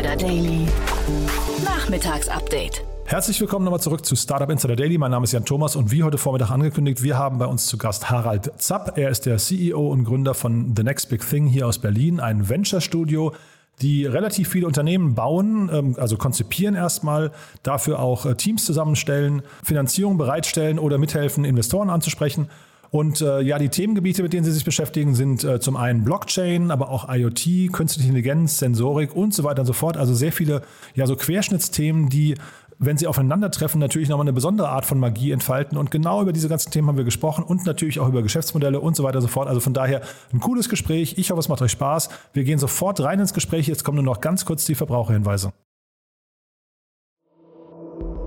Insider Daily. Nachmittagsupdate. Herzlich willkommen nochmal zurück zu Startup Insider Daily. Mein Name ist Jan Thomas und wie heute Vormittag angekündigt, wir haben bei uns zu Gast Harald Zapp. Er ist der CEO und Gründer von The Next Big Thing hier aus Berlin, ein Venture-Studio, die relativ viele Unternehmen bauen, ähm, also konzipieren erstmal, dafür auch äh, Teams zusammenstellen, Finanzierung bereitstellen oder mithelfen, Investoren anzusprechen. Und äh, ja, die Themengebiete, mit denen Sie sich beschäftigen, sind äh, zum einen Blockchain, aber auch IoT, künstliche Intelligenz, Sensorik und so weiter und so fort. Also sehr viele ja so Querschnittsthemen, die wenn sie aufeinandertreffen, natürlich nochmal eine besondere Art von Magie entfalten. Und genau über diese ganzen Themen haben wir gesprochen und natürlich auch über Geschäftsmodelle und so weiter und so fort. Also von daher ein cooles Gespräch. Ich hoffe, es macht euch Spaß. Wir gehen sofort rein ins Gespräch. Jetzt kommen nur noch ganz kurz die Verbraucherhinweise.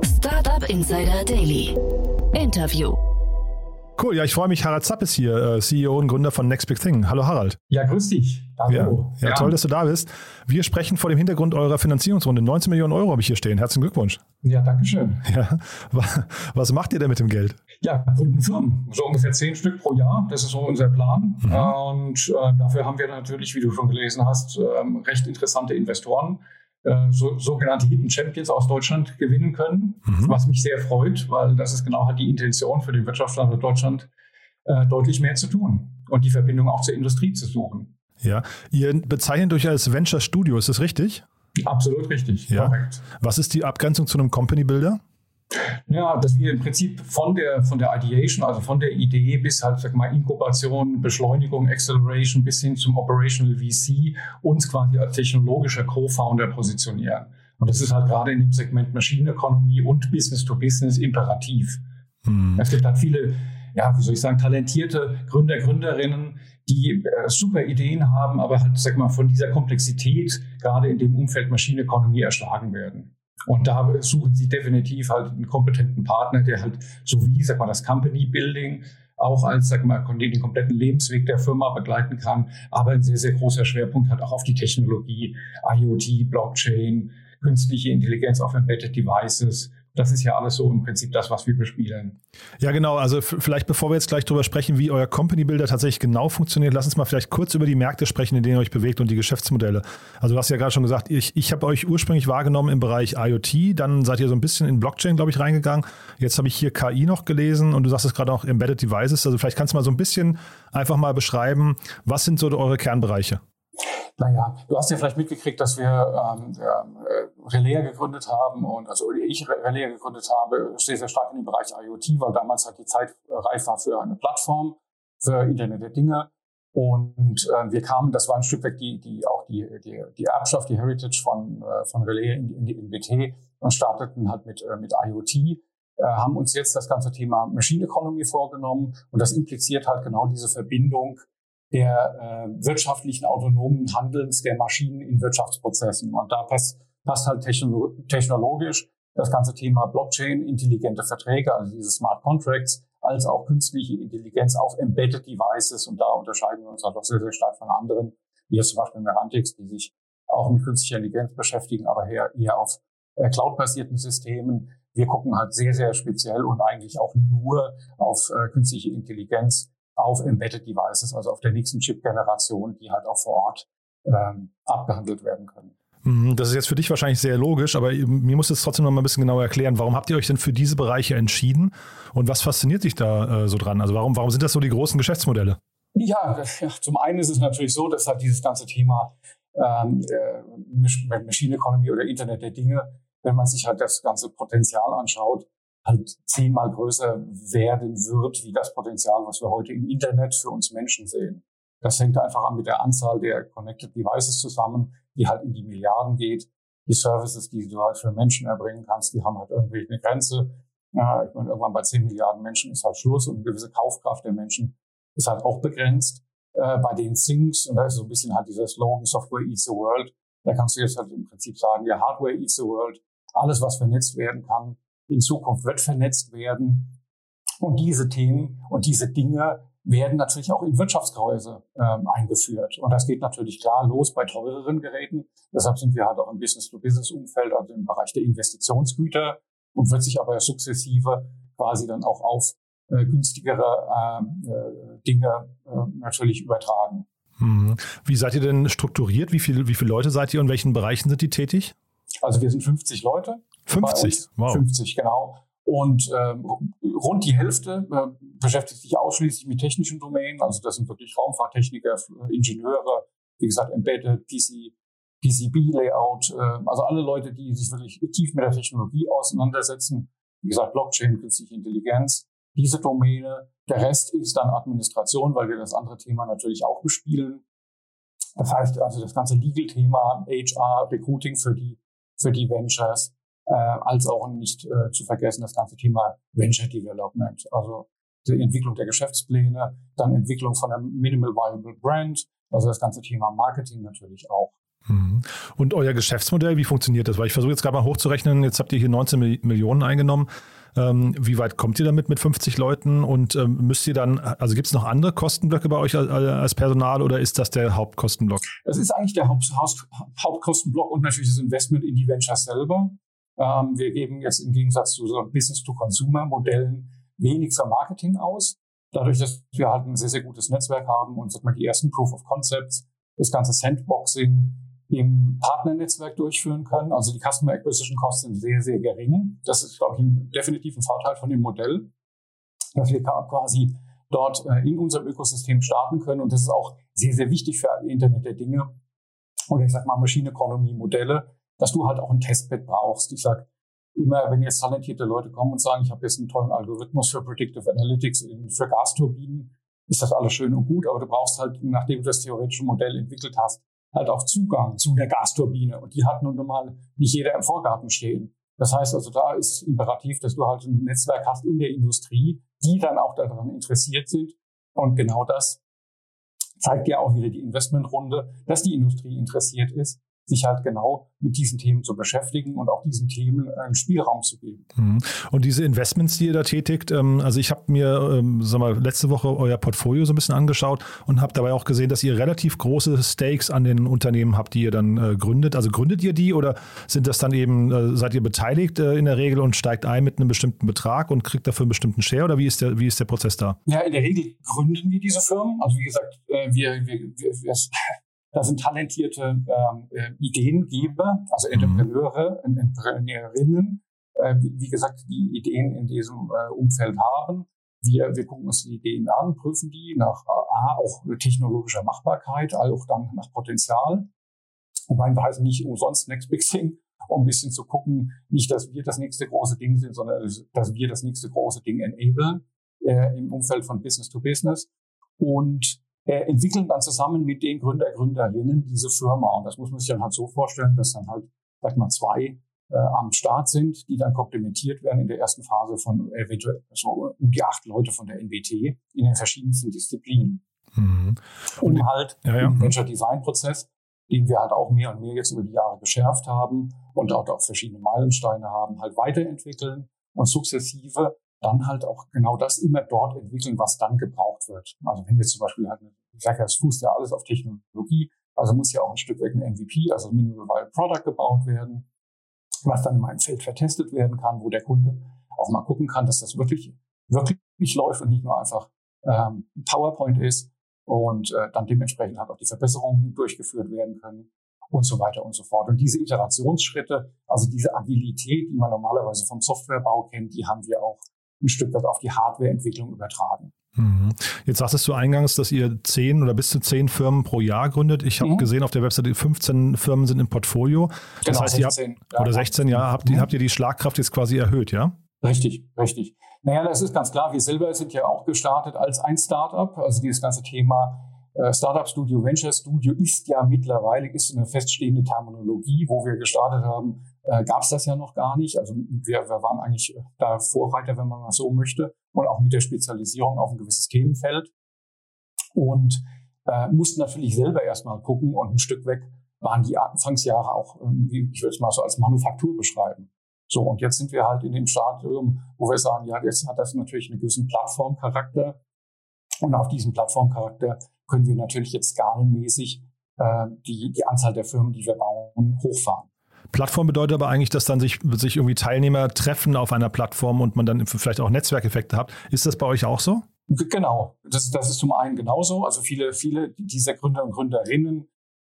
Startup Insider Daily. Interview. Cool, ja, ich freue mich. Harald Zapp ist hier, äh, CEO und Gründer von Next Big Thing. Hallo Harald. Ja, grüß dich. Hallo. Ja, ja, ja, toll, dass du da bist. Wir sprechen vor dem Hintergrund eurer Finanzierungsrunde. 19 Millionen Euro habe ich hier stehen. Herzlichen Glückwunsch. Ja, danke schön. Ja, was macht ihr denn mit dem Geld? Ja, gründen Firmen. So ungefähr zehn Stück pro Jahr. Das ist so unser Plan. Mhm. Und äh, dafür haben wir natürlich, wie du schon gelesen hast, äh, recht interessante Investoren äh, so, sogenannte Hidden Champions aus Deutschland gewinnen können, mhm. was mich sehr freut, weil das ist genau halt die Intention für den Wirtschaftsstandort Deutschland, äh, deutlich mehr zu tun und die Verbindung auch zur Industrie zu suchen. Ja, ihr bezeichnet euch als Venture Studio, ist das richtig? Absolut richtig, ja. korrekt. Was ist die Abgrenzung zu einem Company Builder? Ja, dass wir im Prinzip von der, von der Ideation, also von der Idee bis halt, sag mal, Inkubation, Beschleunigung, Acceleration bis hin zum Operational VC uns quasi als technologischer Co-Founder positionieren. Und das ist halt gerade in dem Segment Maschinenökonomie und Business to Business imperativ. Mhm. Es gibt halt viele, ja, wie soll ich sagen, talentierte Gründer, Gründerinnen, die äh, super Ideen haben, aber halt, sag mal, von dieser Komplexität gerade in dem Umfeld Maschinenökonomie erschlagen werden. Und da suchen sie definitiv halt einen kompetenten Partner, der halt so wie, sag mal, das Company Building auch als, sag mal, den kompletten Lebensweg der Firma begleiten kann, aber ein sehr, sehr großer Schwerpunkt hat auch auf die Technologie, IoT, Blockchain, künstliche Intelligenz auf Embedded Devices das ist ja alles so im Prinzip das, was wir bespielen. Ja, genau. Also vielleicht bevor wir jetzt gleich darüber sprechen, wie euer Company Builder tatsächlich genau funktioniert, lass uns mal vielleicht kurz über die Märkte sprechen, in denen ihr euch bewegt und die Geschäftsmodelle. Also du hast ja gerade schon gesagt, ich, ich habe euch ursprünglich wahrgenommen im Bereich IoT, dann seid ihr so ein bisschen in Blockchain, glaube ich, reingegangen. Jetzt habe ich hier KI noch gelesen und du sagst es gerade auch Embedded Devices. Also vielleicht kannst du mal so ein bisschen einfach mal beschreiben, was sind so eure Kernbereiche? Naja, du hast ja vielleicht mitgekriegt, dass wir ähm, äh, Relais gegründet haben und also ich Relais gegründet habe, stehe sehr stark in dem Bereich IoT, weil damals halt die Zeit reif war für eine Plattform, für Internet der Dinge. Und äh, wir kamen, das war ein Stück weg die, die auch die, die, die Erbschaft, die Heritage von, äh, von Relais in, in, in BT und starteten halt mit, äh, mit IoT, äh, haben uns jetzt das ganze Thema Machine Economy vorgenommen und das impliziert halt genau diese Verbindung der äh, wirtschaftlichen autonomen Handelns der Maschinen in Wirtschaftsprozessen. Und da passt, passt halt technolo technologisch das ganze Thema Blockchain, intelligente Verträge, also diese Smart Contracts, als auch künstliche Intelligenz auf Embedded Devices. Und da unterscheiden wir uns halt auch sehr, sehr stark von anderen, wie jetzt zum Beispiel Merantix, die sich auch mit künstlicher Intelligenz beschäftigen, aber eher, eher auf äh, cloud-basierten Systemen. Wir gucken halt sehr, sehr speziell und eigentlich auch nur auf äh, künstliche Intelligenz auf Embedded Devices, also auf der nächsten Chip-Generation, die halt auch vor Ort ähm, abgehandelt werden können. Mhm, das ist jetzt für dich wahrscheinlich sehr logisch, aber mir muss es trotzdem noch mal ein bisschen genauer erklären. Warum habt ihr euch denn für diese Bereiche entschieden und was fasziniert dich da äh, so dran? Also warum, warum sind das so die großen Geschäftsmodelle? Ja, ja, zum einen ist es natürlich so, dass halt dieses ganze Thema ähm, äh, Machine Economy oder Internet der Dinge, wenn man sich halt das ganze Potenzial anschaut, halt zehnmal größer werden wird, wie das Potenzial, was wir heute im Internet für uns Menschen sehen. Das hängt einfach mit der Anzahl der Connected Devices zusammen, die halt in die Milliarden geht. Die Services, die du halt für Menschen erbringen kannst, die haben halt irgendwie eine Grenze. Ja, ich meine, irgendwann bei zehn Milliarden Menschen ist halt Schluss und eine gewisse Kaufkraft der Menschen ist halt auch begrenzt. Äh, bei den Things, und da ist so ein bisschen halt dieser Slogan Software eats the world, da kannst du jetzt halt im Prinzip sagen, ja, Hardware eats the world. Alles, was vernetzt werden kann, in Zukunft wird vernetzt werden. Und diese Themen und diese Dinge werden natürlich auch in Wirtschaftskreise ähm, eingeführt. Und das geht natürlich klar los bei teureren Geräten. Deshalb sind wir halt auch im Business-to-Business-Umfeld, also im Bereich der Investitionsgüter und wird sich aber sukzessive quasi dann auch auf äh, günstigere ähm, äh, Dinge äh, natürlich übertragen. Mhm. Wie seid ihr denn strukturiert? Wie, viel, wie viele Leute seid ihr und in welchen Bereichen sind die tätig? Also wir sind 50 Leute. 50, wow. 50, genau. Und ähm, rund die Hälfte äh, beschäftigt sich ausschließlich mit technischen Domänen. Also das sind wirklich Raumfahrttechniker, Ingenieure, wie gesagt, Embedded, PC, PCB-Layout, äh, also alle Leute, die sich wirklich tief mit der Technologie auseinandersetzen. Wie gesagt, Blockchain, künstliche Intelligenz, diese Domäne. Der Rest ist dann Administration, weil wir das andere Thema natürlich auch bespielen. Das heißt also das ganze Legal-Thema, HR, Recruiting für die, für die Ventures, äh, als auch nicht äh, zu vergessen das ganze Thema Venture Development, also die Entwicklung der Geschäftspläne, dann Entwicklung von einem Minimal Viable Brand, also das ganze Thema Marketing natürlich auch. Mhm. Und euer Geschäftsmodell, wie funktioniert das? Weil ich versuche jetzt gerade mal hochzurechnen, jetzt habt ihr hier 19 Millionen eingenommen. Ähm, wie weit kommt ihr damit mit 50 Leuten und ähm, müsst ihr dann, also gibt es noch andere Kostenblöcke bei euch als, als, Personal oder ist das der Hauptkostenblock? Es ist eigentlich der Haupt, Hauptkostenblock und natürlich das Investment in die Ventures selber. Ähm, wir geben jetzt im Gegensatz zu so Business-to-Consumer-Modellen wenig für Marketing aus. Dadurch, dass wir halt ein sehr, sehr gutes Netzwerk haben und sag mal, die ersten Proof of Concepts, das ganze Sandboxing im Partnernetzwerk durchführen können. Also die Customer Acquisition Kosten sind sehr, sehr gering. Das ist, glaube ich, ein definitiv ein Vorteil von dem Modell, dass wir quasi dort äh, in unserem Ökosystem starten können. Und das ist auch sehr, sehr wichtig für Internet der Dinge oder ich sag mal Machine Economy Modelle, dass du halt auch ein Testbed brauchst. Ich sag immer, wenn jetzt talentierte Leute kommen und sagen, ich habe jetzt einen tollen Algorithmus für Predictive Analytics für Gasturbinen, ist das alles schön und gut, aber du brauchst halt, nachdem du das theoretische Modell entwickelt hast, halt auch Zugang zu der Gasturbine. Und die hat nun mal nicht jeder im Vorgarten stehen. Das heißt also, da ist imperativ, dass du halt ein Netzwerk hast in der Industrie, die dann auch daran interessiert sind. Und genau das zeigt ja auch wieder die Investmentrunde, dass die Industrie interessiert ist sich halt genau mit diesen Themen zu beschäftigen und auch diesen Themen einen Spielraum zu geben. Mhm. Und diese Investments, die ihr da tätigt, ähm, also ich habe mir ähm, sag mal, letzte Woche euer Portfolio so ein bisschen angeschaut und habe dabei auch gesehen, dass ihr relativ große Stakes an den Unternehmen habt, die ihr dann äh, gründet. Also gründet ihr die oder sind das dann eben, äh, seid ihr beteiligt äh, in der Regel und steigt ein mit einem bestimmten Betrag und kriegt dafür einen bestimmten Share oder wie ist der, wie ist der Prozess da? Ja, in der Regel gründen wir diese Firmen. Also wie gesagt, wir, wir, wir, wir da sind talentierte ähm, äh, Ideengeber, also mhm. Entrepreneure, mhm. Entrepreneurinnen, äh, wie, wie, gesagt, die Ideen in diesem äh, Umfeld haben. Wir, wir gucken uns die Ideen an, prüfen die nach A, auch technologischer Machbarkeit, auch dann nach Potenzial. Und mein heißt nicht umsonst Next Big Thing, um ein bisschen zu gucken, nicht, dass wir das nächste große Ding sind, sondern dass wir das nächste große Ding enablen äh, im Umfeld von Business to Business. Und äh, entwickeln dann zusammen mit den Gründer, Gründerinnen diese Firma. Und das muss man sich dann halt so vorstellen, dass dann halt, sag mal, zwei äh, am Start sind, die dann komplementiert werden in der ersten Phase von eventuell so um die acht Leute von der NBT in den verschiedensten Disziplinen. Mhm. Um halt ja, ja. im Venture Design Prozess, den wir halt auch mehr und mehr jetzt über die Jahre geschärft haben und auch, auch verschiedene Meilensteine haben, halt weiterentwickeln und sukzessive dann halt auch genau das immer dort entwickeln, was dann gebraucht wird. Also wenn jetzt zum Beispiel halt, ich sage ja, es fußt ja alles auf Technologie, also muss ja auch ein Stück weg ein MVP, also Minimal Viable Product gebaut werden, was dann in meinem Feld vertestet werden kann, wo der Kunde auch mal gucken kann, dass das wirklich, wirklich läuft und nicht nur einfach ähm, PowerPoint ist und äh, dann dementsprechend halt auch die Verbesserungen durchgeführt werden können und so weiter und so fort. Und diese Iterationsschritte, also diese Agilität, die man normalerweise vom Softwarebau kennt, die haben wir auch ein Stück weit auf die Hardwareentwicklung übertragen. Mhm. Jetzt sagtest du eingangs, dass ihr zehn oder bis zu zehn Firmen pro Jahr gründet. Ich habe mhm. gesehen auf der Webseite, 15 Firmen sind im Portfolio. Das genau, heißt, 16, ihr habt, ja, oder 16 Jahre habt, mhm. habt ihr die Schlagkraft jetzt quasi erhöht, ja? Richtig, richtig. Naja, das ist ganz klar. Wir selber sind ja auch gestartet als ein Startup. Also dieses ganze Thema Startup Studio, Venture Studio ist ja mittlerweile ist eine feststehende Terminologie. Wo wir gestartet haben, äh, gab es das ja noch gar nicht. Also wir, wir waren eigentlich da Vorreiter, wenn man mal so möchte, und auch mit der Spezialisierung auf ein gewisses Themenfeld. Und äh, mussten natürlich selber erstmal gucken und ein Stück weg waren die Anfangsjahre auch, wie ich würde es mal so als Manufaktur beschreiben. So, und jetzt sind wir halt in dem Stadium, wo wir sagen, ja, jetzt hat das natürlich einen gewissen Plattformcharakter. Und auf diesen Plattformcharakter können wir natürlich jetzt skalenmäßig äh, die, die Anzahl der Firmen, die wir bauen, hochfahren. Plattform bedeutet aber eigentlich, dass dann sich, sich irgendwie Teilnehmer treffen auf einer Plattform und man dann vielleicht auch Netzwerkeffekte hat. Ist das bei euch auch so? Genau, das, das ist zum einen genauso. Also viele, viele dieser Gründer und Gründerinnen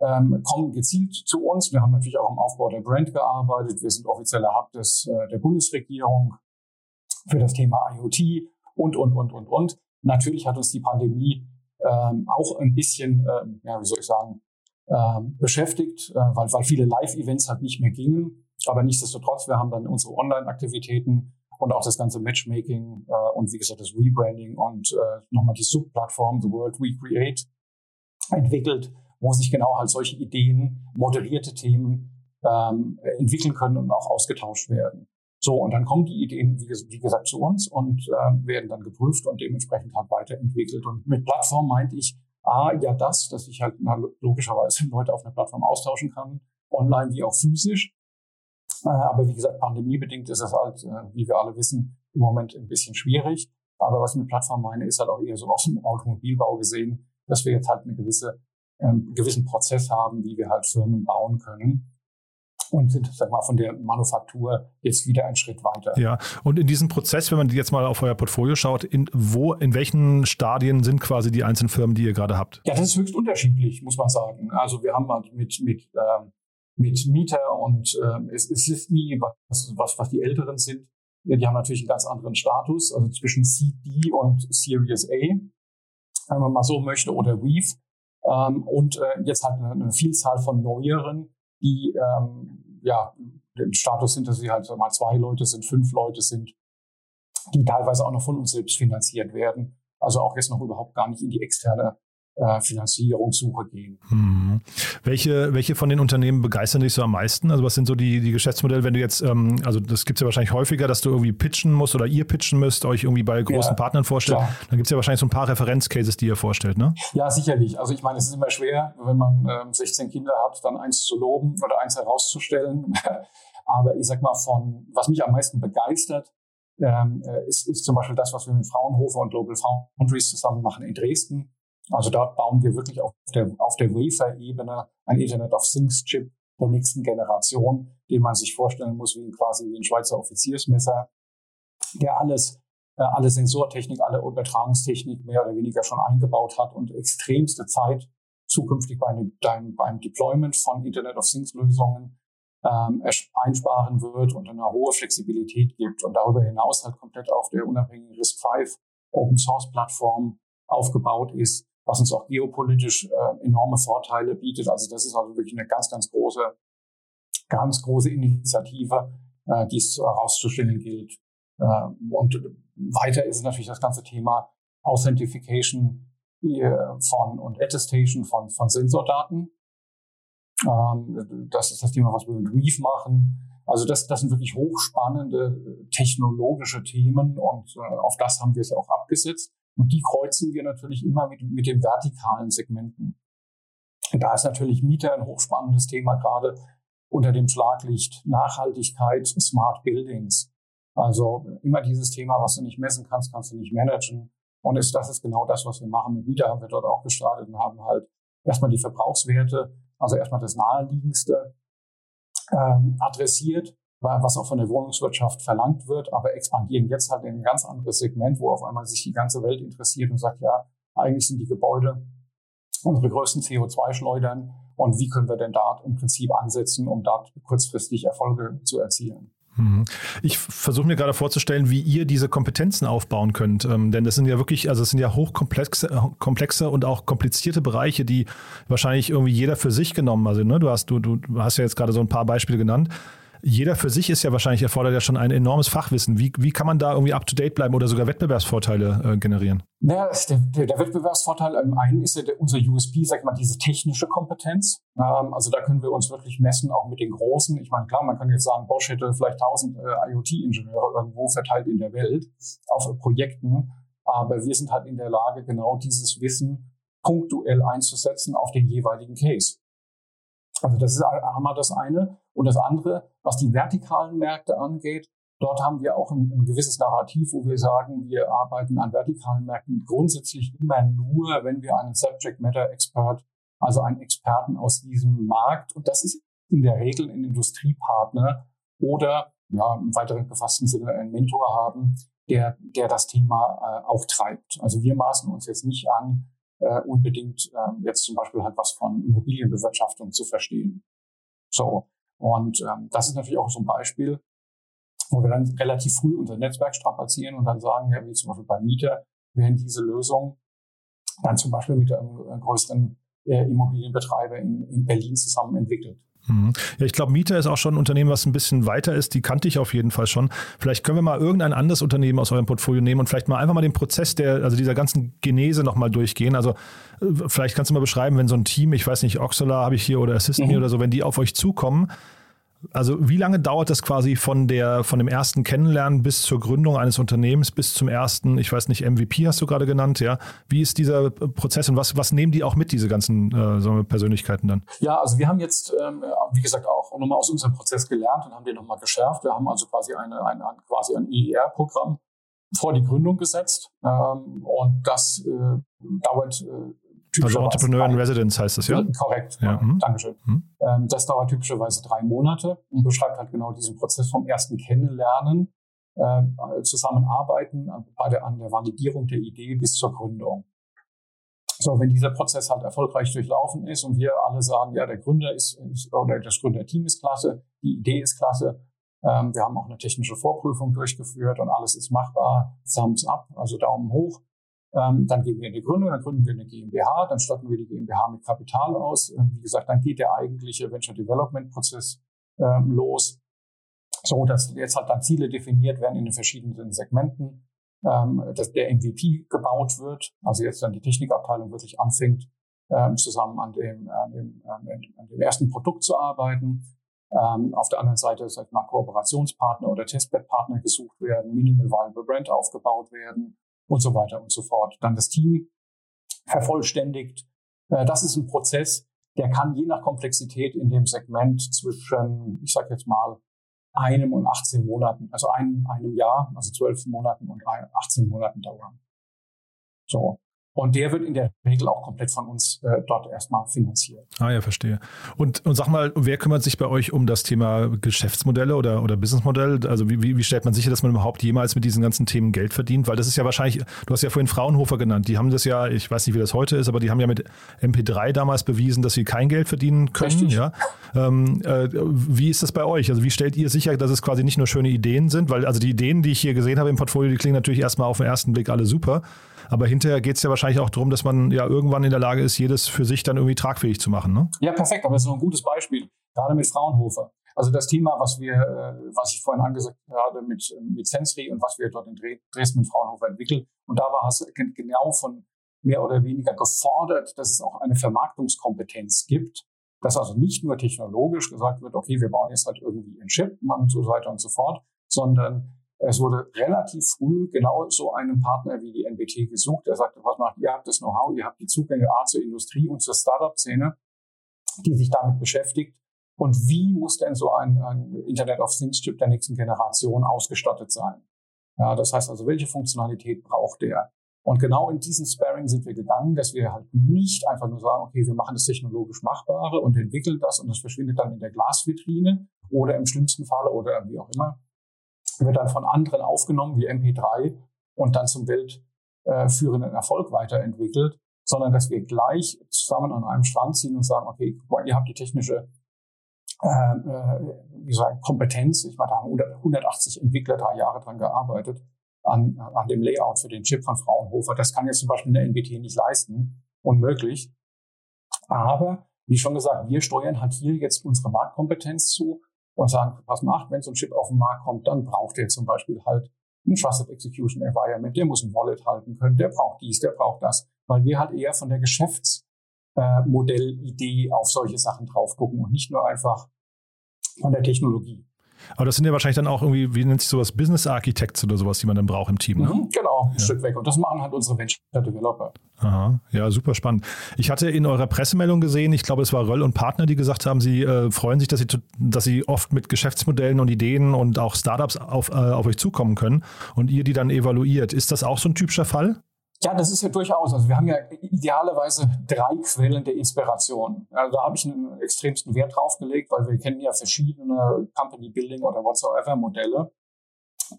ähm, kommen gezielt zu uns. Wir haben natürlich auch im Aufbau der Brand gearbeitet. Wir sind offizieller Hub des, äh, der Bundesregierung für das Thema IoT und, und, und, und, und. Natürlich hat uns die Pandemie ähm, auch ein bisschen, ähm, ja, wie soll ich sagen, ähm, beschäftigt, äh, weil, weil viele Live-Events halt nicht mehr gingen. Aber nichtsdestotrotz, wir haben dann unsere Online-Aktivitäten und auch das ganze Matchmaking äh, und wie gesagt das Rebranding und äh, nochmal die Subplattform The World We Create entwickelt, wo sich genau halt solche Ideen, moderierte Themen ähm, entwickeln können und auch ausgetauscht werden. So, und dann kommen die Ideen, wie, gesagt, zu uns und äh, werden dann geprüft und dementsprechend halt weiterentwickelt. Und mit Plattform meinte ich, A, ja das, dass ich halt na, logischerweise Leute auf einer Plattform austauschen kann, online wie auch physisch. Äh, aber wie gesagt, pandemiebedingt ist es halt, äh, wie wir alle wissen, im Moment ein bisschen schwierig. Aber was ich mit Plattform meine, ist halt auch eher so aus dem Automobilbau gesehen, dass wir jetzt halt eine gewisse, ähm, gewissen Prozess haben, wie wir halt Firmen bauen können und sind, sag mal, von der Manufaktur jetzt wieder einen Schritt weiter. Ja, und in diesem Prozess, wenn man jetzt mal auf euer Portfolio schaut, in wo, in welchen Stadien sind quasi die einzelnen Firmen, die ihr gerade habt? Ja, das ist höchst unterschiedlich, muss man sagen. Also wir haben halt mit, mit, ähm, mit Mieter und ähm, es, es ist nie, was, was, was die Älteren sind, die haben natürlich einen ganz anderen Status, also zwischen CD und Series A, wenn man mal so möchte, oder Weave. Ähm, und äh, jetzt halt eine, eine Vielzahl von neueren, die ähm, ja den Status sind, dass sie halt mal zwei Leute sind, fünf Leute sind, die teilweise auch noch von uns selbst finanziert werden. Also auch jetzt noch überhaupt gar nicht in die externe äh, Finanzierungssuche gehen. Hm. Welche, welche von den Unternehmen begeistern dich so am meisten? Also was sind so die, die Geschäftsmodelle, wenn du jetzt, ähm, also das gibt es ja wahrscheinlich häufiger, dass du irgendwie pitchen musst oder ihr pitchen müsst, euch irgendwie bei großen ja, Partnern vorstellt. Klar. Dann gibt es ja wahrscheinlich so ein paar Referenzcases, die ihr vorstellt, ne? Ja, sicherlich. Also ich meine, es ist immer schwer, wenn man ähm, 16 Kinder hat, dann eins zu loben oder eins herauszustellen. Aber ich sag mal, von was mich am meisten begeistert, ähm, äh, ist, ist zum Beispiel das, was wir mit Fraunhofer und Global Foundries zusammen machen in Dresden. Also dort bauen wir wirklich auf der, auf der Wafer-Ebene ein Internet of Things Chip der nächsten Generation, den man sich vorstellen muss wie quasi wie ein Schweizer Offiziersmesser, der alles, äh, alle Sensortechnik, alle Übertragungstechnik mehr oder weniger schon eingebaut hat und extremste Zeit zukünftig beim, beim, beim Deployment von Internet of Things Lösungen ähm, einsparen wird und eine hohe Flexibilität gibt und darüber hinaus halt komplett auf der unabhängigen RISC-V Open Source Plattform aufgebaut ist was uns auch geopolitisch äh, enorme Vorteile bietet. Also das ist also wirklich eine ganz, ganz große, ganz große Initiative, äh, die es herauszustellen gilt. Äh, und weiter ist natürlich das ganze Thema Authentification äh, von und Attestation von, von Sensordaten. Ähm, das ist das Thema, was wir mit Weave machen. Also das, das sind wirklich hochspannende technologische Themen und äh, auf das haben wir es auch abgesetzt. Und die kreuzen wir natürlich immer mit, mit den vertikalen Segmenten. Und da ist natürlich Mieter ein hochspannendes Thema, gerade unter dem Schlaglicht Nachhaltigkeit, Smart Buildings. Also immer dieses Thema, was du nicht messen kannst, kannst du nicht managen. Und ist, das ist genau das, was wir machen. Mit Mieter haben wir dort auch gestartet und haben halt erstmal die Verbrauchswerte, also erstmal das Naheliegendste ähm, adressiert was auch von der Wohnungswirtschaft verlangt wird, aber expandieren jetzt halt in ein ganz anderes Segment, wo auf einmal sich die ganze Welt interessiert und sagt, ja, eigentlich sind die Gebäude unsere größten CO2-Schleudern und wie können wir denn da im Prinzip ansetzen, um dort kurzfristig Erfolge zu erzielen. Mhm. Ich versuche mir gerade vorzustellen, wie ihr diese Kompetenzen aufbauen könnt. Ähm, denn das sind ja wirklich, also es sind ja hochkomplexe komplexe und auch komplizierte Bereiche, die wahrscheinlich irgendwie jeder für sich genommen. Also ne, du hast, du, du hast ja jetzt gerade so ein paar Beispiele genannt jeder für sich ist ja wahrscheinlich erfordert ja schon ein enormes Fachwissen. Wie, wie kann man da irgendwie up to date bleiben oder sogar Wettbewerbsvorteile äh, generieren? Naja, der, der, Wettbewerbsvorteil im einen ist ja der, unser USP, sag mal, diese technische Kompetenz. Ähm, also da können wir uns wirklich messen, auch mit den Großen. Ich meine, klar, man kann jetzt sagen, Bosch hätte vielleicht 1000 äh, IoT-Ingenieure irgendwo verteilt in der Welt auf äh, Projekten. Aber wir sind halt in der Lage, genau dieses Wissen punktuell einzusetzen auf den jeweiligen Case. Also das ist einmal das eine. Und das andere, was die vertikalen Märkte angeht, dort haben wir auch ein, ein, gewisses Narrativ, wo wir sagen, wir arbeiten an vertikalen Märkten grundsätzlich immer nur, wenn wir einen Subject Matter Expert, also einen Experten aus diesem Markt, und das ist in der Regel ein Industriepartner oder ja, im weiteren gefassten Sinne einen Mentor haben, der, der das Thema äh, auch treibt. Also wir maßen uns jetzt nicht an, äh, unbedingt äh, jetzt zum Beispiel halt was von Immobilienbewirtschaftung zu verstehen. So. Und ähm, das ist natürlich auch so ein Beispiel, wo wir dann relativ früh unser Netzwerk strapazieren und dann sagen, ja, wie zum Beispiel bei Mieter, werden diese Lösung dann zum Beispiel mit einem größeren äh, Immobilienbetreiber in, in Berlin zusammen entwickelt. Mhm. Ja, ich glaube, Mieter ist auch schon ein Unternehmen, was ein bisschen weiter ist. Die kannte ich auf jeden Fall schon. Vielleicht können wir mal irgendein anderes Unternehmen aus eurem Portfolio nehmen und vielleicht mal einfach mal den Prozess der, also dieser ganzen Genese nochmal durchgehen. Also äh, vielleicht kannst du mal beschreiben, wenn so ein Team, ich weiß nicht, Oxola habe ich hier oder Assist mhm. oder so, wenn die auf euch zukommen, also wie lange dauert das quasi von der von dem ersten Kennenlernen bis zur Gründung eines Unternehmens bis zum ersten, ich weiß nicht, MVP hast du gerade genannt, ja? Wie ist dieser Prozess und was was nehmen die auch mit diese ganzen äh, so Persönlichkeiten dann? Ja, also wir haben jetzt ähm, wie gesagt auch nochmal aus unserem Prozess gelernt und haben den nochmal geschärft. Wir haben also quasi eine, ein, ein quasi ein EER-Programm vor die Gründung gesetzt ähm, und das äh, dauert äh, also Entrepreneur in Residence heißt das, ja? Korrekt, ja. Mhm. Dankeschön. Mhm. Ähm, das dauert typischerweise drei Monate und beschreibt halt genau diesen Prozess vom ersten Kennenlernen, äh, Zusammenarbeiten bei der, an der Validierung der Idee bis zur Gründung. So, wenn dieser Prozess halt erfolgreich durchlaufen ist und wir alle sagen, ja, der Gründer ist, ist oder das Gründerteam ist klasse, die Idee ist klasse, ähm, wir haben auch eine technische Vorprüfung durchgeführt und alles ist machbar, Thumbs up, also Daumen hoch, ähm, dann gehen wir in die Gründung, dann gründen wir eine GmbH, dann statten wir die GmbH mit Kapital aus. Ähm, wie gesagt, dann geht der eigentliche Venture Development Prozess ähm, los, so dass jetzt halt dann Ziele definiert werden in den verschiedenen Segmenten, ähm, dass der MVP gebaut wird, also jetzt dann die Technikabteilung wirklich anfängt, ähm, zusammen an dem, an, dem, an dem ersten Produkt zu arbeiten. Ähm, auf der anderen Seite, sag ich mal, Kooperationspartner oder Testbed-Partner gesucht werden, Minimal Viable Brand aufgebaut werden und so weiter und so fort. Dann das Team vervollständigt. Äh, das ist ein Prozess, der kann je nach Komplexität in dem Segment zwischen, ich sage jetzt mal, einem und 18 Monaten, also einem, einem Jahr, also zwölf Monaten und 18 Monaten dauern. So. Und der wird in der Regel auch komplett von uns äh, dort erstmal finanziert. Ah ja, verstehe. Und, und sag mal, wer kümmert sich bei euch um das Thema Geschäftsmodelle oder, oder Businessmodell? Also wie, wie, wie stellt man sicher, dass man überhaupt jemals mit diesen ganzen Themen Geld verdient? Weil das ist ja wahrscheinlich, du hast ja vorhin Fraunhofer genannt, die haben das ja, ich weiß nicht, wie das heute ist, aber die haben ja mit MP3 damals bewiesen, dass sie kein Geld verdienen können. Richtig. Ja? Ähm, äh, wie ist das bei euch? Also wie stellt ihr sicher, dass es quasi nicht nur schöne Ideen sind? Weil also die Ideen, die ich hier gesehen habe im Portfolio, die klingen natürlich erstmal auf den ersten Blick alle super. Aber hinterher geht es ja wahrscheinlich auch darum, dass man ja irgendwann in der Lage ist, jedes für sich dann irgendwie tragfähig zu machen. Ne? Ja, perfekt. Aber das ist noch ein gutes Beispiel, gerade mit Fraunhofer. Also das Thema, was wir, äh, was ich vorhin angesagt habe mit, mit Sensri und was wir dort in Dresden mit Fraunhofer entwickeln. Und da war es genau von mehr oder weniger gefordert, dass es auch eine Vermarktungskompetenz gibt, dass also nicht nur technologisch gesagt wird, okay, wir bauen jetzt halt irgendwie einen Chip und so weiter und so fort, sondern es wurde relativ früh genau so einen Partner wie die NBT gesucht, der sagte, was macht ihr? habt das Know-how, ihr habt die Zugänge A zur Industrie und zur Startup-Szene, die sich damit beschäftigt. Und wie muss denn so ein, ein Internet of Things Chip der nächsten Generation ausgestattet sein? Ja, das heißt also, welche Funktionalität braucht der? Und genau in diesen Sparring sind wir gegangen, dass wir halt nicht einfach nur sagen, okay, wir machen das technologisch Machbare und entwickeln das und das verschwindet dann in der Glasvitrine oder im schlimmsten Falle oder wie auch immer, wird dann von anderen aufgenommen wie MP3 und dann zum weltführenden Erfolg weiterentwickelt, sondern dass wir gleich zusammen an einem Strang ziehen und sagen, okay, ihr habt die technische äh, äh, wie sagen, Kompetenz. Ich meine, da haben 180 Entwickler drei Jahre dran gearbeitet an, an dem Layout für den Chip von Fraunhofer. Das kann jetzt zum Beispiel eine NBT nicht leisten, unmöglich. Aber wie schon gesagt, wir steuern halt hier jetzt unsere Marktkompetenz zu und sagen, was macht, wenn so ein Chip auf den Markt kommt, dann braucht der zum Beispiel halt ein Trusted Execution Environment, der muss ein Wallet halten können, der braucht dies, der braucht das, weil wir halt eher von der Geschäftsmodellidee auf solche Sachen drauf gucken und nicht nur einfach von der Technologie. Aber das sind ja wahrscheinlich dann auch irgendwie, wie nennt sich sowas, Business Architects oder sowas, die man dann braucht im Team. Ne? Mhm, genau, ein ja. Stück weg. Und das machen halt unsere Venture Developer. Aha, ja, super spannend. Ich hatte in eurer Pressemeldung gesehen, ich glaube, es war Röll und Partner, die gesagt haben, sie äh, freuen sich, dass sie, dass sie oft mit Geschäftsmodellen und Ideen und auch Startups auf, äh, auf euch zukommen können und ihr die dann evaluiert. Ist das auch so ein typischer Fall? Ja, das ist ja durchaus. Also wir haben ja idealerweise drei Quellen der Inspiration. Also da habe ich einen extremsten Wert drauf gelegt, weil wir kennen ja verschiedene Company Building oder whatsoever Modelle,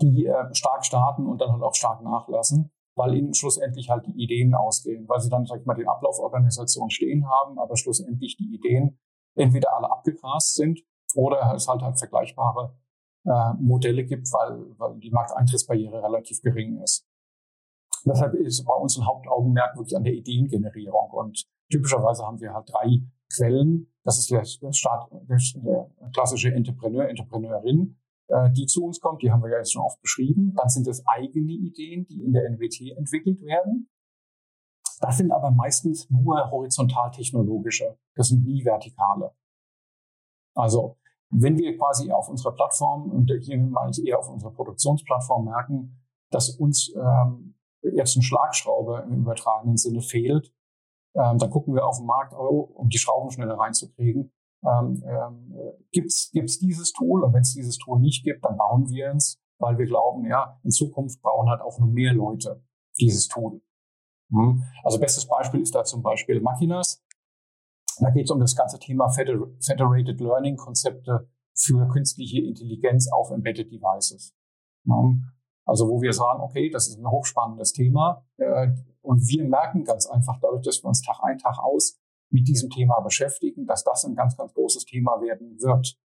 die äh, stark starten und dann halt auch stark nachlassen, weil ihnen schlussendlich halt die Ideen ausgehen, weil sie dann, sag ich mal, den Ablauforganisation stehen haben, aber schlussendlich die Ideen entweder alle abgegrast sind oder es halt halt vergleichbare äh, Modelle gibt, weil, weil die Markteintrittsbarriere relativ gering ist. Deshalb ist bei uns ein Hauptaugenmerk wirklich an der Ideengenerierung. Und typischerweise haben wir halt drei Quellen. Das ist der, Start, der klassische Entrepreneur, Entrepreneurin, äh, die zu uns kommt. Die haben wir ja jetzt schon oft beschrieben. Dann sind es eigene Ideen, die in der NWT entwickelt werden. Das sind aber meistens nur horizontal-technologische. Das sind nie vertikale. Also, wenn wir quasi auf unserer Plattform, und hier meine ich eher auf unserer Produktionsplattform merken, dass uns ähm, eine Schlagschraube im übertragenen Sinne fehlt, ähm, dann gucken wir auf den Markt, oh, um die Schrauben schneller reinzukriegen. Ähm, ähm, gibt's gibt's dieses Tool? Und wenn es dieses Tool nicht gibt, dann bauen wir es, weil wir glauben, ja, in Zukunft brauchen halt auch nur mehr Leute dieses Tool. Hm. Also bestes Beispiel ist da zum Beispiel Machinas. Da geht es um das ganze Thema Federated Learning Konzepte für künstliche Intelligenz auf Embedded Devices. Hm. Also wo wir sagen, okay, das ist ein hochspannendes Thema äh, und wir merken ganz einfach dadurch, dass wir uns Tag ein, Tag aus mit diesem Thema beschäftigen, dass das ein ganz, ganz großes Thema werden wird.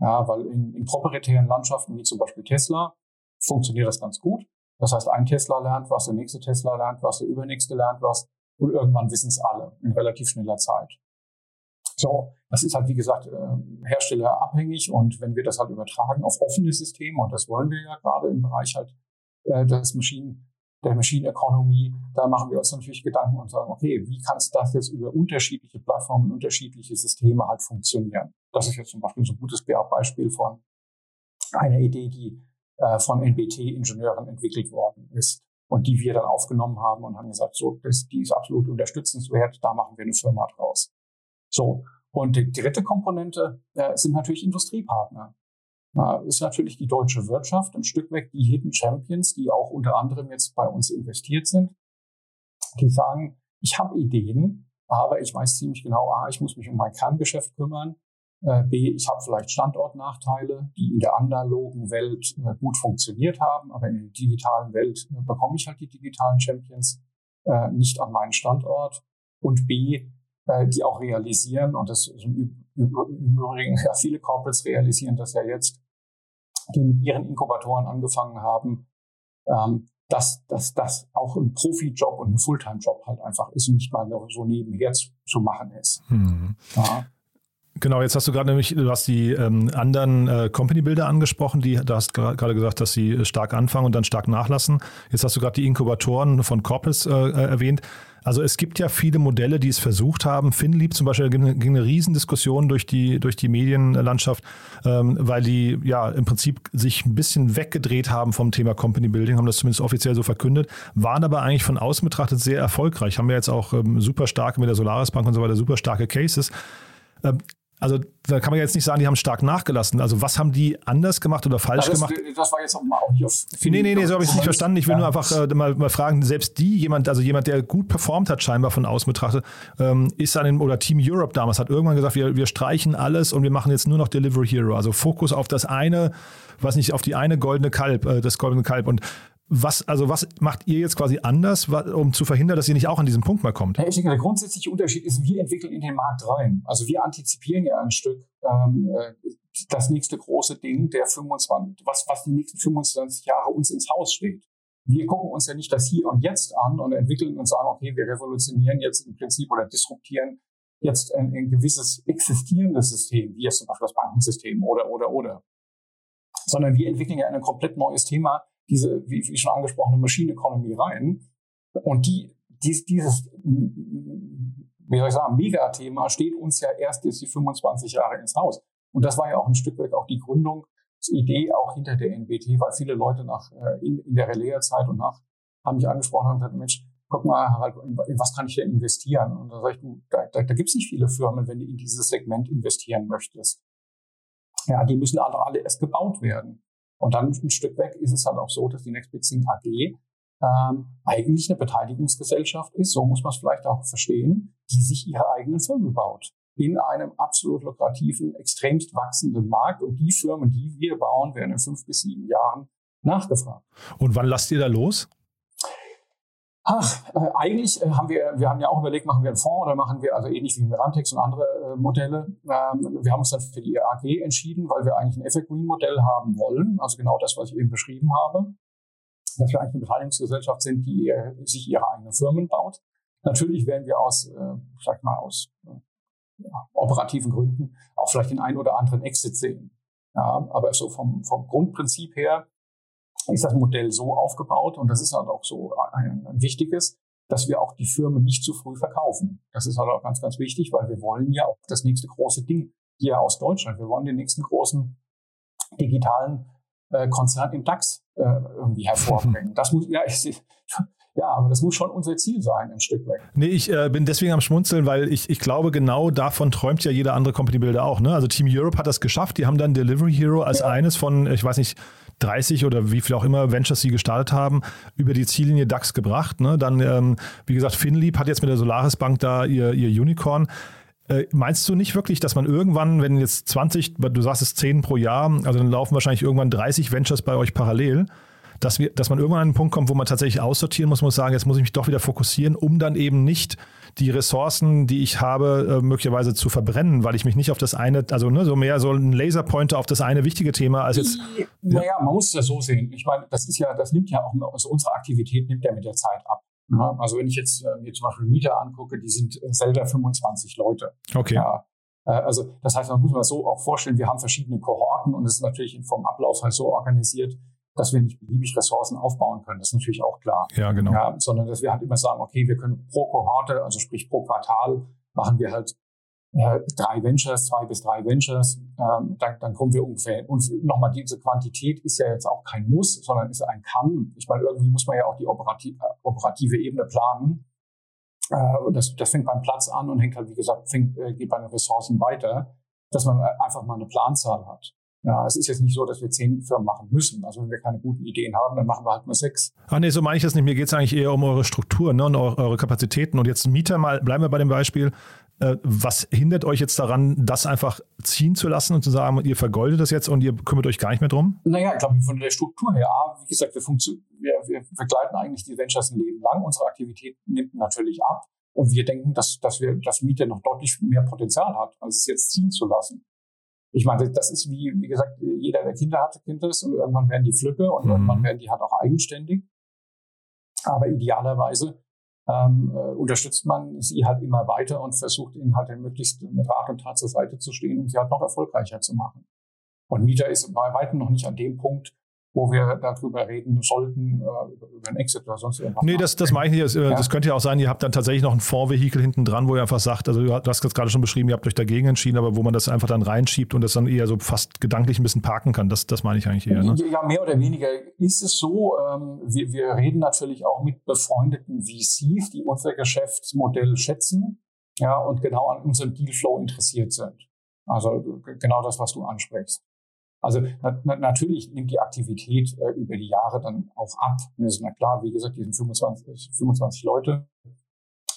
Ja, weil in, in proprietären Landschaften wie zum Beispiel Tesla funktioniert das ganz gut. Das heißt, ein Tesla lernt was, der nächste Tesla lernt was, der übernächste lernt was und irgendwann wissen es alle in relativ schneller Zeit. So, das ist halt, wie gesagt, äh, herstellerabhängig und wenn wir das halt übertragen auf offene Systeme, und das wollen wir ja gerade im Bereich halt äh, des Maschinen, der Machine Economy, da machen wir uns natürlich Gedanken und sagen, okay, wie kann es das jetzt über unterschiedliche Plattformen, unterschiedliche Systeme halt funktionieren? Das ist jetzt zum Beispiel so ein gutes Beispiel von einer Idee, die äh, von NBT-Ingenieuren entwickelt worden ist und die wir dann aufgenommen haben und haben gesagt, so, das, die ist absolut unterstützenswert, da machen wir eine Firma draus. So. Und die dritte Komponente äh, sind natürlich Industriepartner. Das ist natürlich die deutsche Wirtschaft, ein Stück weg die Hidden Champions, die auch unter anderem jetzt bei uns investiert sind, die sagen, ich habe Ideen, aber ich weiß ziemlich genau, A, ich muss mich um mein Kerngeschäft kümmern, äh, B, ich habe vielleicht Standortnachteile, die in der analogen Welt äh, gut funktioniert haben, aber in der digitalen Welt äh, bekomme ich halt die digitalen Champions nicht an meinen Standort. Und B, äh, die auch realisieren, und das im Übrigen, ja, viele Corporates realisieren das ja jetzt, die mit ihren Inkubatoren angefangen haben, ähm, dass, dass das auch ein Profi-Job und ein Fulltime-Job halt einfach ist und nicht mal so nebenher zu, zu machen ist. Hm. Ja. Genau, jetzt hast du gerade nämlich, du hast die ähm, anderen äh, Company-Bilder angesprochen, die, du hast gerade gesagt, dass sie stark anfangen und dann stark nachlassen. Jetzt hast du gerade die Inkubatoren von Corpus äh, äh, erwähnt. Also es gibt ja viele Modelle, die es versucht haben. Finlieb zum Beispiel ging, ging eine Riesendiskussion durch die, durch die Medienlandschaft, ähm, weil die ja im Prinzip sich ein bisschen weggedreht haben vom Thema Company Building, haben das zumindest offiziell so verkündet, waren aber eigentlich von außen betrachtet sehr erfolgreich. Haben wir jetzt auch ähm, super starke mit der Solaris Bank und so weiter, super starke Cases. Ähm, also da kann man jetzt nicht sagen, die haben stark nachgelassen. Also was haben die anders gemacht oder falsch das, gemacht? Das war jetzt auch mal auch nicht auf. Nee, nee, nee, so habe ich es nicht verstanden. Ich will ja. nur einfach äh, mal, mal fragen, selbst die, jemand, also jemand, der gut performt hat, scheinbar von außen betrachtet, ähm, ist an den, oder Team Europe damals hat irgendwann gesagt, wir, wir streichen alles und wir machen jetzt nur noch Delivery Hero. Also Fokus auf das eine, was nicht, auf die eine goldene Kalb, äh, das goldene Kalb. Und was, also was macht ihr jetzt quasi anders, um zu verhindern, dass ihr nicht auch an diesen Punkt mal kommt? ich denke, der grundsätzliche Unterschied ist, wir entwickeln in den Markt rein. Also wir antizipieren ja ein Stück ähm, äh, das nächste große Ding, der 25, was, was die nächsten 25 Jahre uns ins Haus steht. Wir gucken uns ja nicht das Hier und Jetzt an und entwickeln und sagen, okay, wir revolutionieren jetzt im Prinzip oder disruptieren jetzt ein, ein gewisses existierendes System, wie jetzt zum Beispiel das Bankensystem oder, oder, oder. Sondern wir entwickeln ja ein komplett neues Thema, diese, wie, wie schon angesprochene Machine Economy rein. Und die, dies, dieses, wie soll ich sagen, Megathema steht uns ja erst jetzt die 25 Jahre ins Haus. Und das war ja auch ein Stück weit auch die Gründungsidee auch hinter der NBT, weil viele Leute nach, äh, in, in der Relais-Zeit und nach, haben mich angesprochen und gesagt, Mensch, guck mal, Harald, in was kann ich denn investieren? Und da sage ich, du, da, da, da gibt es nicht viele Firmen, wenn du in dieses Segment investieren möchtest. Ja, die müssen alle, alle erst gebaut werden. Und dann ein Stück weg ist es halt auch so, dass die Next AG ähm, eigentlich eine Beteiligungsgesellschaft ist, so muss man es vielleicht auch verstehen, die sich ihre eigenen Firmen baut in einem absolut lukrativen, extremst wachsenden Markt. Und die Firmen, die wir bauen, werden in fünf bis sieben Jahren nachgefragt. Und wann lasst ihr da los? Ach, äh, eigentlich äh, haben wir, wir haben ja auch überlegt, machen wir einen Fonds oder machen wir, also ähnlich wie Mirantex und andere äh, Modelle. Ähm, wir haben uns dann für die AG entschieden, weil wir eigentlich ein Evergreen-Modell haben wollen, also genau das, was ich eben beschrieben habe, dass wir eigentlich eine Beteiligungsgesellschaft sind, die äh, sich ihre eigenen Firmen baut. Natürlich werden wir aus, äh, sag mal, aus äh, ja, operativen Gründen auch vielleicht den einen oder anderen Exit sehen. Ja, aber so vom, vom Grundprinzip her ist das Modell so aufgebaut und das ist halt auch so ein, ein wichtiges, dass wir auch die Firmen nicht zu früh verkaufen. Das ist halt auch ganz, ganz wichtig, weil wir wollen ja auch das nächste große Ding hier aus Deutschland. Wir wollen den nächsten großen digitalen äh, Konzern im DAX äh, irgendwie hervorbringen. Das muss, ja, ich, ja, aber das muss schon unser Ziel sein, ein Stück weg. Nee, ich äh, bin deswegen am Schmunzeln, weil ich, ich glaube, genau davon träumt ja jeder andere Company Builder auch. Ne? Also Team Europe hat das geschafft. Die haben dann Delivery Hero als ja. eines von, ich weiß nicht, 30 oder wie viel auch immer Ventures sie gestartet haben, über die Ziellinie DAX gebracht. Ne? Dann, ähm, wie gesagt, Finlieb hat jetzt mit der Solaris Bank da ihr, ihr Unicorn. Äh, meinst du nicht wirklich, dass man irgendwann, wenn jetzt 20, du sagst es 10 pro Jahr, also dann laufen wahrscheinlich irgendwann 30 Ventures bei euch parallel, dass, wir, dass man irgendwann an einen Punkt kommt, wo man tatsächlich aussortieren muss, muss sagen, jetzt muss ich mich doch wieder fokussieren, um dann eben nicht die Ressourcen, die ich habe, äh, möglicherweise zu verbrennen, weil ich mich nicht auf das eine, also ne, so mehr so ein Laserpointer auf das eine wichtige Thema als jetzt. Naja, ja. man muss das so sehen. Ich meine, das ist ja, das nimmt ja auch, also unsere Aktivität nimmt ja mit der Zeit ab. Ja, also wenn ich jetzt äh, mir zum Beispiel Mieter angucke, die sind äh, selber 25 Leute. Okay. Ja, äh, also das heißt, man muss man so auch vorstellen, wir haben verschiedene Kohorten und es ist natürlich vom Ablauf halt so organisiert, dass wir nicht beliebig Ressourcen aufbauen können. Das ist natürlich auch klar. Ja, genau. Ja, sondern dass wir halt immer sagen, okay, wir können pro Kohorte, also sprich pro Quartal, machen wir halt äh, drei Ventures, zwei bis drei Ventures. Ähm, dann, dann kommen wir ungefähr. Und nochmal, diese Quantität ist ja jetzt auch kein Muss, sondern ist ein Kann. Ich meine, irgendwie muss man ja auch die operative, äh, operative Ebene planen. Äh, und das, das fängt beim Platz an und hängt halt, wie gesagt, fängt, äh, geht bei den Ressourcen weiter, dass man äh, einfach mal eine Planzahl hat. Ja, es ist jetzt nicht so, dass wir zehn Firmen machen müssen. Also wenn wir keine guten Ideen haben, dann machen wir halt nur sechs. Ah nee, so meine ich das nicht. Mir geht es eigentlich eher um eure Struktur ne, und eure Kapazitäten. Und jetzt Mieter mal, bleiben wir bei dem Beispiel. Äh, was hindert euch jetzt daran, das einfach ziehen zu lassen und zu sagen, ihr vergoldet das jetzt und ihr kümmert euch gar nicht mehr drum? Naja, ich glaube, von der Struktur her, wie gesagt, wir, wir, wir begleiten eigentlich die Ventures ein Leben lang. Unsere Aktivität nimmt natürlich ab. Und wir denken, dass, dass wir, dass Mieter noch deutlich mehr Potenzial hat, als es jetzt ziehen zu lassen. Ich meine, das ist wie, wie gesagt, jeder, der Kinder hat, kennt das und irgendwann werden die Flücke und mhm. irgendwann werden die halt auch eigenständig. Aber idealerweise ähm, äh, unterstützt man sie halt immer weiter und versucht ihnen halt möglichst mit Rat und Tat zur Seite zu stehen, um sie halt noch erfolgreicher zu machen. Und Mieter ist bei weitem noch nicht an dem Punkt, wo wir darüber reden sollten, äh, über einen Exit oder sonst irgendwas. Nee, das, das meine ich nicht. Das, äh, ja. das könnte ja auch sein, ihr habt dann tatsächlich noch ein Fondsvehikel hinten dran, wo ihr einfach sagt, also du hast jetzt gerade schon beschrieben, ihr habt euch dagegen entschieden, aber wo man das einfach dann reinschiebt und das dann eher so fast gedanklich ein bisschen parken kann. Das, das meine ich eigentlich eher. Ne? Ja, mehr oder weniger ist es so. Ähm, wir, wir reden natürlich auch mit befreundeten VCs, die unser Geschäftsmodell schätzen ja, und genau an unserem Dealflow interessiert sind. Also genau das, was du ansprichst. Also na, na, natürlich nimmt die Aktivität äh, über die Jahre dann auch ab. Das ist na klar, wie gesagt, die sind 25, 25 Leute.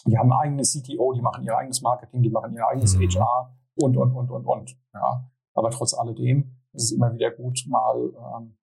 Die haben ein eigenes CTO, die machen ihr eigenes Marketing, die machen ihr eigenes mhm. HR und, und, und, und, und. Ja. Aber trotz alledem ist es immer wieder gut, mal ähm,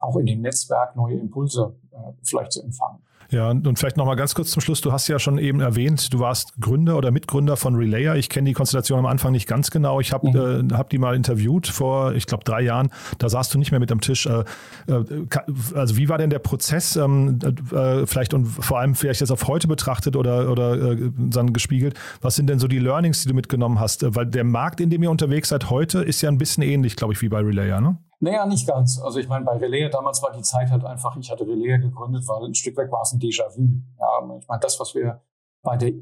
auch in dem Netzwerk neue Impulse äh, vielleicht zu empfangen. Ja, und vielleicht nochmal ganz kurz zum Schluss. Du hast ja schon eben erwähnt, du warst Gründer oder Mitgründer von Relayer. Ich kenne die Konstellation am Anfang nicht ganz genau. Ich habe mhm. äh, hab die mal interviewt vor, ich glaube, drei Jahren. Da saßt du nicht mehr mit am Tisch. Äh, äh, also wie war denn der Prozess? Ähm, äh, vielleicht und vor allem vielleicht jetzt auf heute betrachtet oder, oder äh, dann gespiegelt. Was sind denn so die Learnings, die du mitgenommen hast? Weil der Markt, in dem ihr unterwegs seid heute, ist ja ein bisschen ähnlich, glaube ich, wie bei Relayer, ne? Naja, nicht ganz. Also ich meine, bei Relais damals war die Zeit halt einfach, ich hatte Relais gegründet, weil ein Stück weg war es ein Déjà-vu. Ja, ich meine, das, was wir bei der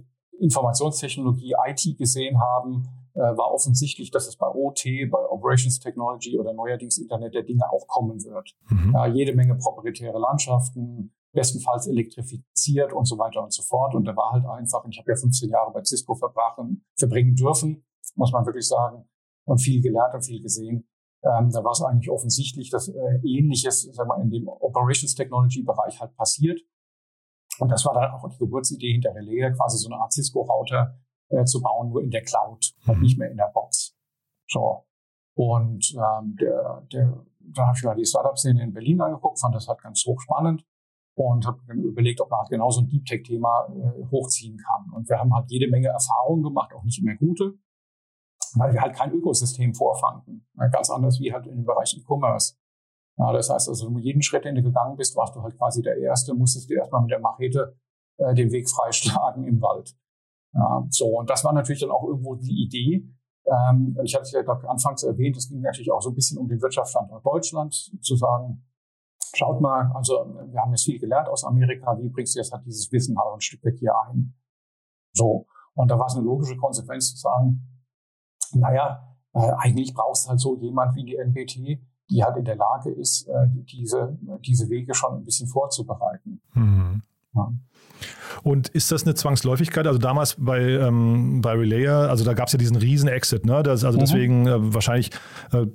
Informationstechnologie IT gesehen haben, äh, war offensichtlich, dass es bei OT, bei Operations Technology oder neuerdings Internet der Dinge auch kommen wird. Mhm. Ja, jede Menge proprietäre Landschaften, bestenfalls elektrifiziert und so weiter und so fort. Und da war halt einfach, ich habe ja 15 Jahre bei Cisco verbrachen, verbringen dürfen, muss man wirklich sagen, und viel gelernt und viel gesehen Ähm, da war es eigentlich offensichtlich, dass äh, Ähnliches sagen wir, in dem Operations Technology Bereich halt passiert. Und das war dann auch die Geburtsidee hinter Relais, quasi so eine Art Cisco-Router äh, zu bauen, nur in der Cloud, halt nicht mehr in der Box. So. Und ähm, der, der, dann habe ich mir die Startup-Szene in Berlin angeguckt, fand das halt ganz hochspannend und habe überlegt, ob man halt genau so ein Deep Tech-Thema äh, hochziehen kann. Und wir haben halt jede Menge Erfahrungen gemacht, auch nicht immer gute, weil wir halt kein Ökosystem vorfanden. Ganz anders wie halt in dem Bereich E-Commerce. Ja, das heißt also, jeden Schritt, den du gegangen bist, warst du halt quasi der Erste, musstest du erstmal mit der Machete äh, den Weg freischlagen im Wald. Ja, so, und das war natürlich dann auch irgendwo die Idee. Ähm, ich hatte es ja gerade anfangs erwähnt, es ging natürlich auch so ein bisschen um den Wirtschaftsstandort Deutschland, zu sagen, schaut mal, also wir haben jetzt viel gelernt aus Amerika, wie bringst du jetzt halt dieses Wissen halt ein Stück weg hier ein? So, und da war es eine logische Konsequenz zu sagen, naja, äh, eigentlich brauchst du halt so jemand wie die NBT, die halt in der Lage ist, äh, diese, diese Wege schon ein bisschen vorzubereiten. Mhm. Ja. Und ist das eine Zwangsläufigkeit? Also damals bei, ähm, bei Relayer, also da gab es ja diesen riesen Exit, ne? Das, also mhm. deswegen äh, wahrscheinlich, äh,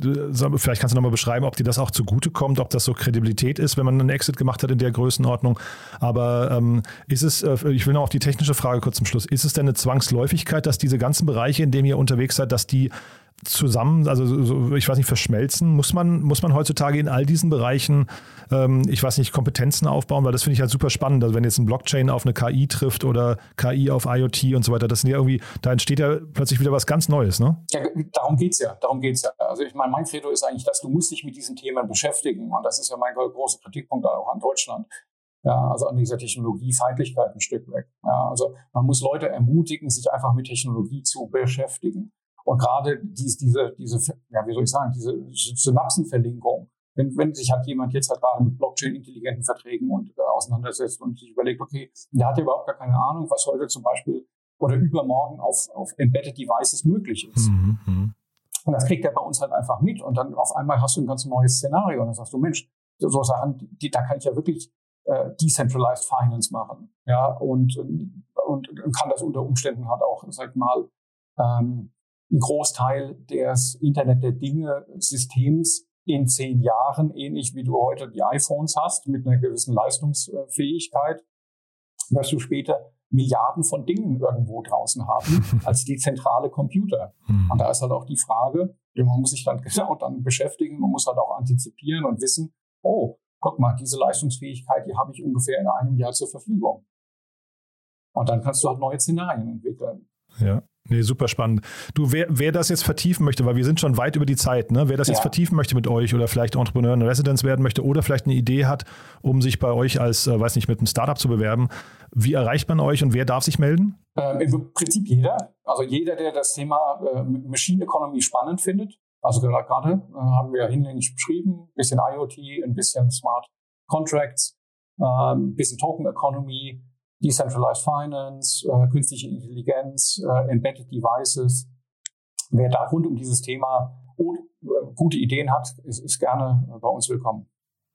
vielleicht kannst du nochmal beschreiben, ob dir das auch zugutekommt, ob das so Kredibilität ist, wenn man einen Exit gemacht hat in der Größenordnung. Aber ähm, ist es, äh, ich will noch auf die technische Frage kurz zum Schluss, ist es denn eine Zwangsläufigkeit, dass diese ganzen Bereiche, in denen ihr unterwegs seid, dass die zusammen, also so, ich weiß nicht, verschmelzen? Muss man, muss man heutzutage in all diesen Bereichen, ähm, ich weiß nicht, Kompetenzen aufbauen? Weil das finde ich halt super spannend. Also wenn jetzt ein Blockchain auf eine KI trifft oder KI auf IoT und so weiter, das sind ja irgendwie, da entsteht ja plötzlich wieder was ganz Neues, ne? Ja, darum geht's ja, darum geht's ja. Also ich meine, mein Credo ist eigentlich, dass du musst dich mit diesen Themen beschäftigen und das ist ja mein großer Kritikpunkt auch an Deutschland. Ja, also an dieser Technologiefeindlichkeit ein Stück weg. Ja, also man muss Leute ermutigen, sich einfach mit Technologie zu beschäftigen. Und gerade dies, diese, diese, ja, wie soll ich sagen, diese Synapsenverlinkung, wenn, wenn sich halt jemand jetzt halt gerade mit Blockchain-intelligenten Verträgen und äh, auseinandersetzt und sich überlegt, okay, der hat ja überhaupt gar keine Ahnung, was heute zum Beispiel oder übermorgen auf, auf Embedded Devices möglich ist. Mhm. mhm. Und das kriegt er bei uns halt einfach mit. Und dann auf einmal hast du ein ganz neues Szenario. Und dann sagst du, Mensch, so Sachen, die, da kann ich ja wirklich äh, Decentralized Finance machen. Ja, und, und, und kann das unter Umständen halt auch, sag mal, ähm, ein Großteil des Internet der Dinge Systems in zehn Jahren, ähnlich wie du heute die iPhones hast, mit einer gewissen Leistungsfähigkeit, wirst du später Milliarden von Dingen irgendwo draußen haben als die zentrale Computer. Hm. Und da ist halt auch die Frage, man muss sich dann genau dann beschäftigen, man muss halt auch antizipieren und wissen, oh, guck mal, diese Leistungsfähigkeit, die habe ich ungefähr in einem Jahr zur Verfügung. Und dann kannst du halt neue Szenarien entwickeln. Ja. Nee, super spannend. Du, wer, wer das jetzt vertiefen möchte, weil wir sind schon weit über die Zeit, ne? wer das ja. jetzt vertiefen möchte mit euch oder vielleicht Entrepreneur in Residence werden möchte oder vielleicht eine Idee hat, um sich bei euch als, äh, weiß nicht, mit einem Startup zu bewerben, wie erreicht man euch und wer darf sich melden? Ähm, Im Prinzip jeder. Also jeder, der das Thema äh, Machine Economy spannend findet. Also gerade äh, haben wir hinlänglich beschrieben, ein bisschen IoT, ein bisschen Smart Contracts, äh, ein bisschen Token Economy, Decentralized Finance, äh, künstliche Intelligenz, äh, Embedded Devices. Wer da rund um dieses Thema äh, gute Ideen hat, ist, ist gerne äh, bei uns willkommen.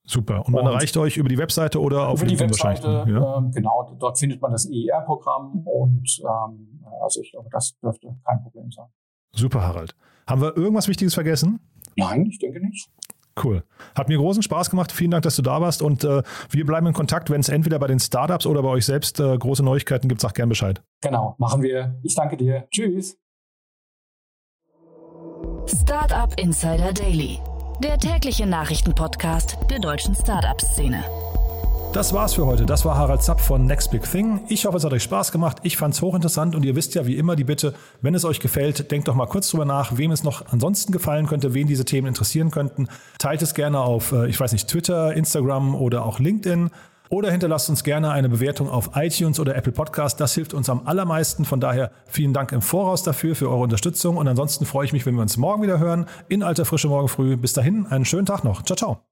Super. Und man und erreicht euch über die Webseite oder auf über die Webseite, ja? ähm, genau, dort findet man das EIR-Programm und ähm, also ich glaube, das dürfte kein Problem sein. Super, Harald. Haben wir irgendwas Wichtiges vergessen? Nein, ich denke nicht. Cool. Hat mir großen Spaß gemacht. Vielen Dank, dass du da warst. Und äh, wir bleiben in Kontakt. Wenn es entweder bei den Startups oder bei euch selbst äh, große Neuigkeiten gibt, sag gern Bescheid. Genau, machen wir. Ich danke dir. Tschüss. Startup Insider Daily, der tägliche Nachrichtenpodcast der deutschen Startup-Szene. Das war's für heute. Das war Harald Zapp von Next Big Thing. Ich hoffe, es hat euch Spaß gemacht. Ich fand's hochinteressant und ihr wisst ja wie immer die Bitte, wenn es euch gefällt, denkt doch mal kurz drüber nach, wem es noch ansonsten gefallen könnte, wen diese Themen interessieren könnten. Teilt es gerne auf, äh, ich weiß nicht, Twitter, Instagram oder auch LinkedIn. Oder hinterlasst uns gerne eine Bewertung auf iTunes oder Apple Podcast. Das hilft uns am allermeisten. Von daher vielen Dank im Voraus dafür, für eure Unterstützung. Und ansonsten freue ich mich, wenn wir uns morgen wieder hören. In alter Frische morgen früh. Bis dahin, einen schönen Tag noch. Ciao, ciao.